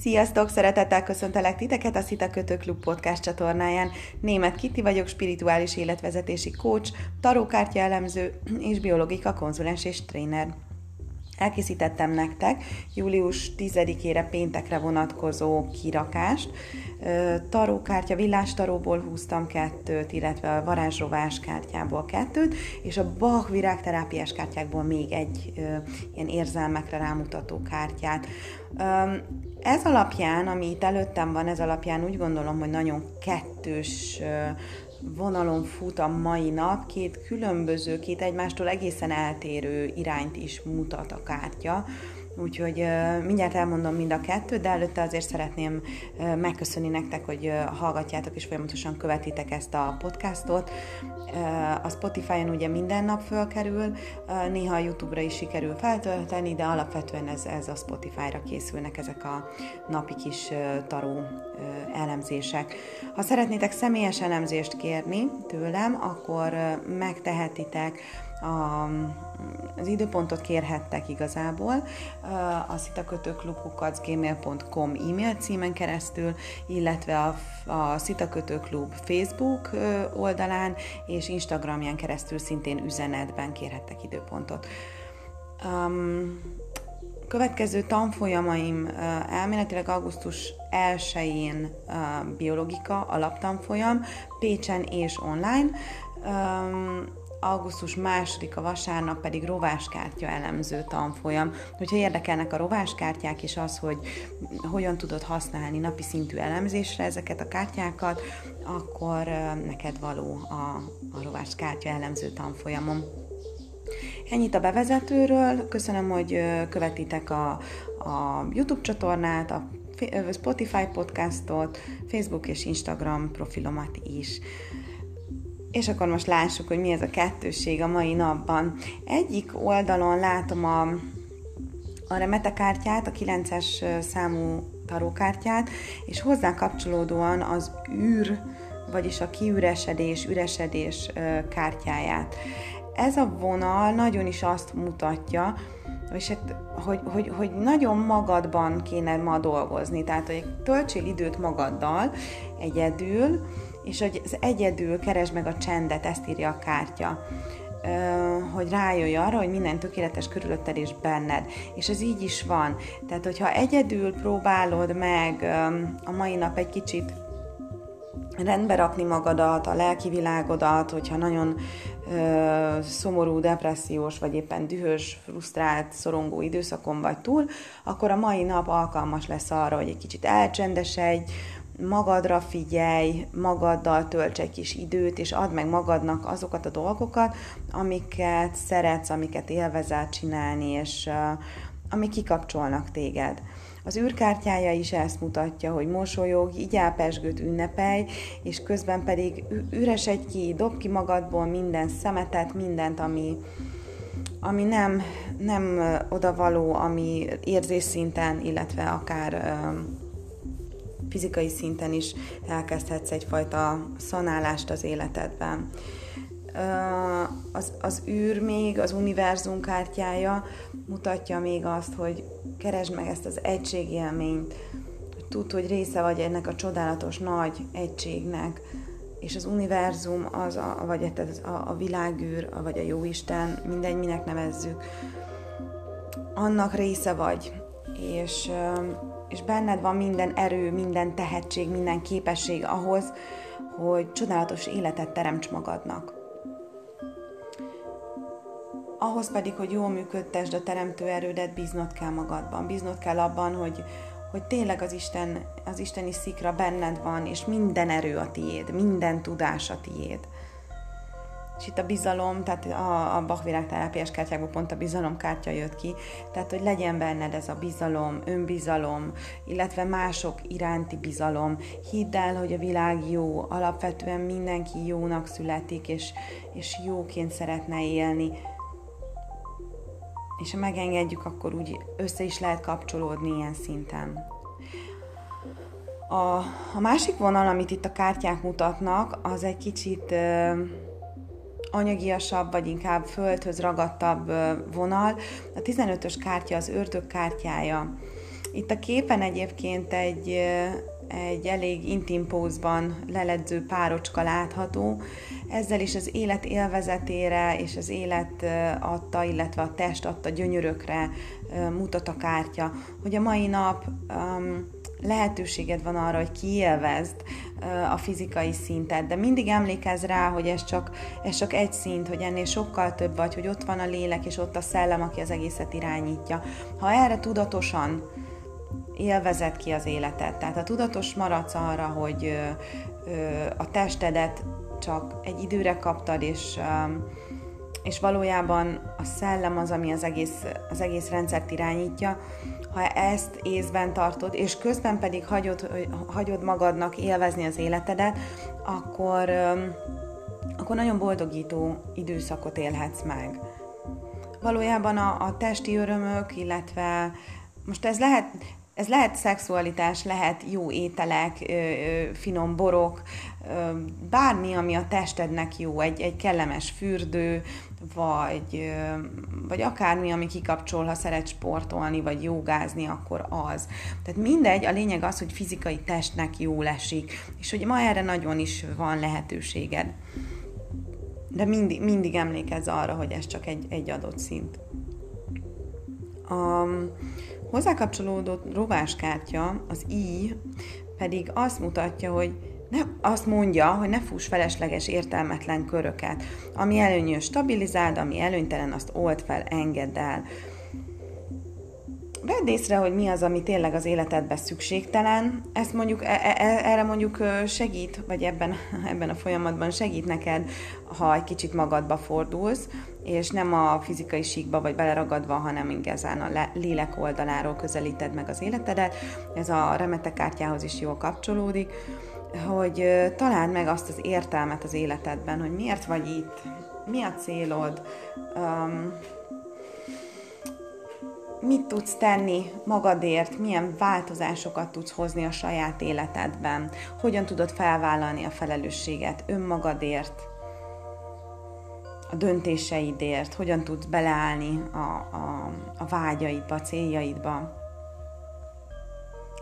Sziasztok! Szeretettel köszöntelek titeket a Szita Kötő Klub podcast csatornáján. Német Kitti vagyok, spirituális életvezetési coach, tarókártya elemző és biológika konzulens és tréner. Elkészítettem nektek július 10-ére péntekre vonatkozó kirakást. Tarókártya, villástaróból húztam kettőt, illetve a varázsrovás kártyából kettőt, és a Bach virágterápiás kártyákból még egy ilyen érzelmekre rámutató kártyát. Ez alapján, ami itt előttem van, ez alapján úgy gondolom, hogy nagyon kettős vonalon fut a mai nap, két különböző, két egymástól egészen eltérő irányt is mutat a kártya. Úgyhogy mindjárt elmondom mind a kettőt, de előtte azért szeretném megköszönni nektek, hogy hallgatjátok és folyamatosan követitek ezt a podcastot. A Spotify-on ugye minden nap fölkerül, néha a YouTube-ra is sikerül feltölteni, de alapvetően ez, ez a Spotify-ra készülnek ezek a napi kis taró elemzések. Ha szeretnétek személyes elemzést kérni tőlem, akkor megtehetitek a, az időpontot kérhettek igazából a szitakötőklubkukacgmail.com e-mail címen keresztül, illetve a, a szitakötőklub Facebook oldalán és Instagramján keresztül szintén üzenetben kérhettek időpontot. Um, következő tanfolyamaim elméletileg augusztus 1-én biológika alaptanfolyam, Pécsen és online. Um, augusztus második a vasárnap pedig rováskártya elemző tanfolyam. Hogyha érdekelnek a rováskártyák és az, hogy hogyan tudod használni napi szintű elemzésre ezeket a kártyákat, akkor neked való a, a rováskártya elemző tanfolyamom. Ennyit a bevezetőről, köszönöm, hogy követitek a, a YouTube csatornát, a Spotify podcastot, Facebook és Instagram profilomat is. És akkor most lássuk, hogy mi ez a kettősség a mai napban. Egyik oldalon látom a, a remete kártyát, a 9-es számú tarókártyát, és hozzá kapcsolódóan az űr, vagyis a kiüresedés, üresedés kártyáját. Ez a vonal nagyon is azt mutatja, és hát, hogy, hogy, hogy nagyon magadban kéne ma dolgozni, tehát hogy töltsél időt magaddal, egyedül, és hogy az egyedül keresd meg a csendet, ezt írja a kártya hogy rájöjj arra, hogy minden tökéletes körülötted és benned. És ez így is van. Tehát, hogyha egyedül próbálod meg a mai nap egy kicsit rendbe rakni magadat, a lelki világodat, hogyha nagyon ö, szomorú, depressziós, vagy éppen dühös, frusztrált, szorongó időszakon vagy túl, akkor a mai nap alkalmas lesz arra, hogy egy kicsit elcsendesedj, magadra figyelj, magaddal tölts egy kis időt, és add meg magadnak azokat a dolgokat, amiket szeretsz, amiket élvezel csinálni, és uh, amik kikapcsolnak téged. Az űrkártyája is ezt mutatja, hogy mosolyog, igyál pesgőt ünnepelj, és közben pedig üresedj ki, dob ki magadból minden szemetet, mindent, ami, ami nem, nem odavaló, ami érzésszinten, illetve akár fizikai szinten is elkezdhetsz egyfajta szanálást az életedben. Az, az űr még, az univerzum kártyája mutatja még azt, hogy keresd meg ezt az egységélményt, hogy tudd, hogy része vagy ennek a csodálatos nagy egységnek, és az univerzum, az a, vagy az a, a világűr, vagy a jóisten, mindegy, minek nevezzük, annak része vagy, és és benned van minden erő, minden tehetség, minden képesség ahhoz, hogy csodálatos életet teremts magadnak. Ahhoz pedig, hogy jól működtesd a teremtő erődet, bíznod kell magadban. Bíznod kell abban, hogy, hogy tényleg az, Isten, az isteni szikra benned van, és minden erő a tiéd, minden tudás a tiéd. És itt a bizalom, tehát a, a Bach virágterápiás kártyákból pont a bizalom kártya jött ki, tehát hogy legyen benned ez a bizalom, önbizalom, illetve mások iránti bizalom. Hidd el, hogy a világ jó, alapvetően mindenki jónak születik, és, és jóként szeretne élni. És ha megengedjük, akkor úgy össze is lehet kapcsolódni ilyen szinten. A, a másik vonal, amit itt a kártyák mutatnak, az egy kicsit anyagiasabb, vagy inkább földhöz ragadtabb vonal. A 15-ös kártya az ördög kártyája. Itt a képen egyébként egy, egy elég intim pózban leledző párocska látható, ezzel is az élet élvezetére és az élet adta, illetve a test adta gyönyörökre mutat a kártya, hogy a mai nap um, lehetőséged van arra, hogy kiélvezd a fizikai szintet, de mindig emlékezz rá, hogy ez csak, ez csak egy szint, hogy ennél sokkal több vagy, hogy ott van a lélek, és ott a szellem, aki az egészet irányítja. Ha erre tudatosan élvezed ki az életet, tehát ha tudatos maradsz arra, hogy a testedet csak egy időre kaptad, és, és valójában a szellem az, ami az egész, az egész rendszert irányítja, ha ezt észben tartod, és közben pedig hagyod, hagyod magadnak élvezni az életedet, akkor, akkor nagyon boldogító időszakot élhetsz meg. Valójában a, a testi örömök, illetve most ez lehet, ez lehet szexualitás, lehet jó ételek, finom borok, bármi, ami a testednek jó, egy, egy kellemes fürdő, vagy, vagy akármi, ami kikapcsol, ha szeret sportolni, vagy jogázni, akkor az. Tehát mindegy, a lényeg az, hogy fizikai testnek jó esik, és hogy ma erre nagyon is van lehetőséged. De mindig, mindig emlékezz arra, hogy ez csak egy, egy adott szint. A hozzá kapcsolódó rováskártya, az I, pedig azt mutatja, hogy ne, azt mondja, hogy ne fuss felesleges értelmetlen köröket. Ami előnyös, stabilizáld, ami előnytelen, azt old fel, engedd el. Vedd észre, hogy mi az, ami tényleg az életedben szükségtelen. Ezt mondjuk, e, e, e, erre mondjuk segít, vagy ebben, ebben a folyamatban segít neked, ha egy kicsit magadba fordulsz, és nem a fizikai síkba vagy beleragadva, hanem igazán a lélek oldaláról közelíted meg az életedet. Ez a remete kártyához is jól kapcsolódik hogy találd meg azt az értelmet az életedben, hogy miért vagy itt, mi a célod, um, mit tudsz tenni magadért, milyen változásokat tudsz hozni a saját életedben, hogyan tudod felvállalni a felelősséget önmagadért, a döntéseidért, hogyan tudsz beleállni a, a, a vágyaidba, a céljaidba.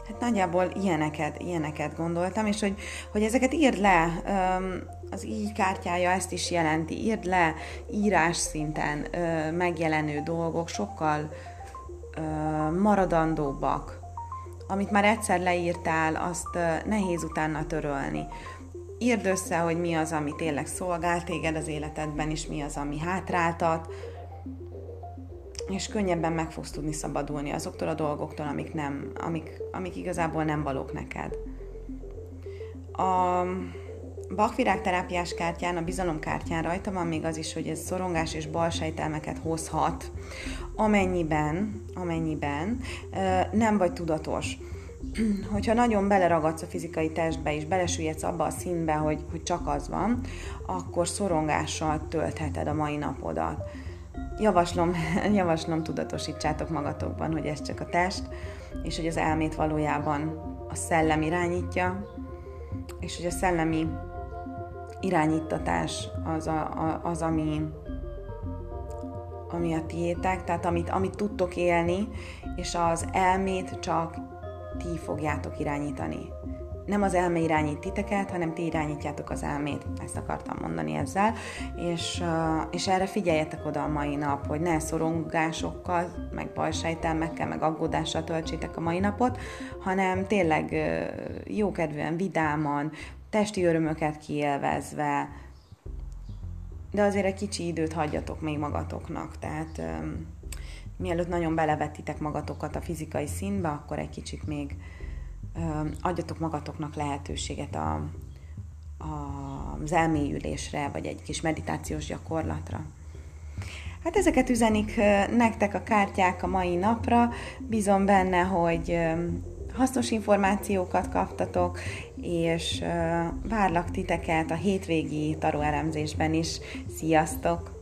Hát nagyjából ilyeneket, ilyeneket gondoltam, és hogy, hogy ezeket írd le, az így kártyája ezt is jelenti, írd le írás szinten megjelenő dolgok, sokkal maradandóbbak. Amit már egyszer leírtál, azt nehéz utána törölni. Írd össze, hogy mi az, ami tényleg szolgál téged az életedben, és mi az, ami hátráltat, és könnyebben meg fogsz tudni szabadulni azoktól a dolgoktól, amik, nem, amik, amik igazából nem valók neked. A Bach terápiás kártyán, a bizalomkártyán rajta van még az is, hogy ez szorongás és balsejtelmeket hozhat, amennyiben, amennyiben nem vagy tudatos. Hogyha nagyon beleragadsz a fizikai testbe és belesüllyedsz abba a színbe, hogy, hogy csak az van, akkor szorongással töltheted a mai napodat. Javaslom, javaslom tudatosítsátok magatokban, hogy ez csak a test, és hogy az elmét valójában a szellem irányítja, és hogy a szellemi irányítatás az, a, a, az ami, ami a tiétek, tehát amit, amit tudtok élni, és az elmét csak ti fogjátok irányítani nem az elme irányít titeket, hanem ti irányítjátok az elmét. Ezt akartam mondani ezzel. És, és erre figyeljetek oda a mai nap, hogy ne szorongásokkal, meg bajsejtelmekkel, meg aggódással töltsétek a mai napot, hanem tényleg jókedvűen, vidáman, testi örömöket kielvezve, de azért egy kicsi időt hagyjatok még magatoknak, tehát mielőtt nagyon belevettitek magatokat a fizikai színbe, akkor egy kicsit még adjatok magatoknak lehetőséget a, a, az elmélyülésre, vagy egy kis meditációs gyakorlatra. Hát ezeket üzenik nektek a kártyák a mai napra. Bízom benne, hogy hasznos információkat kaptatok, és várlak titeket a hétvégi taró elemzésben is. Sziasztok!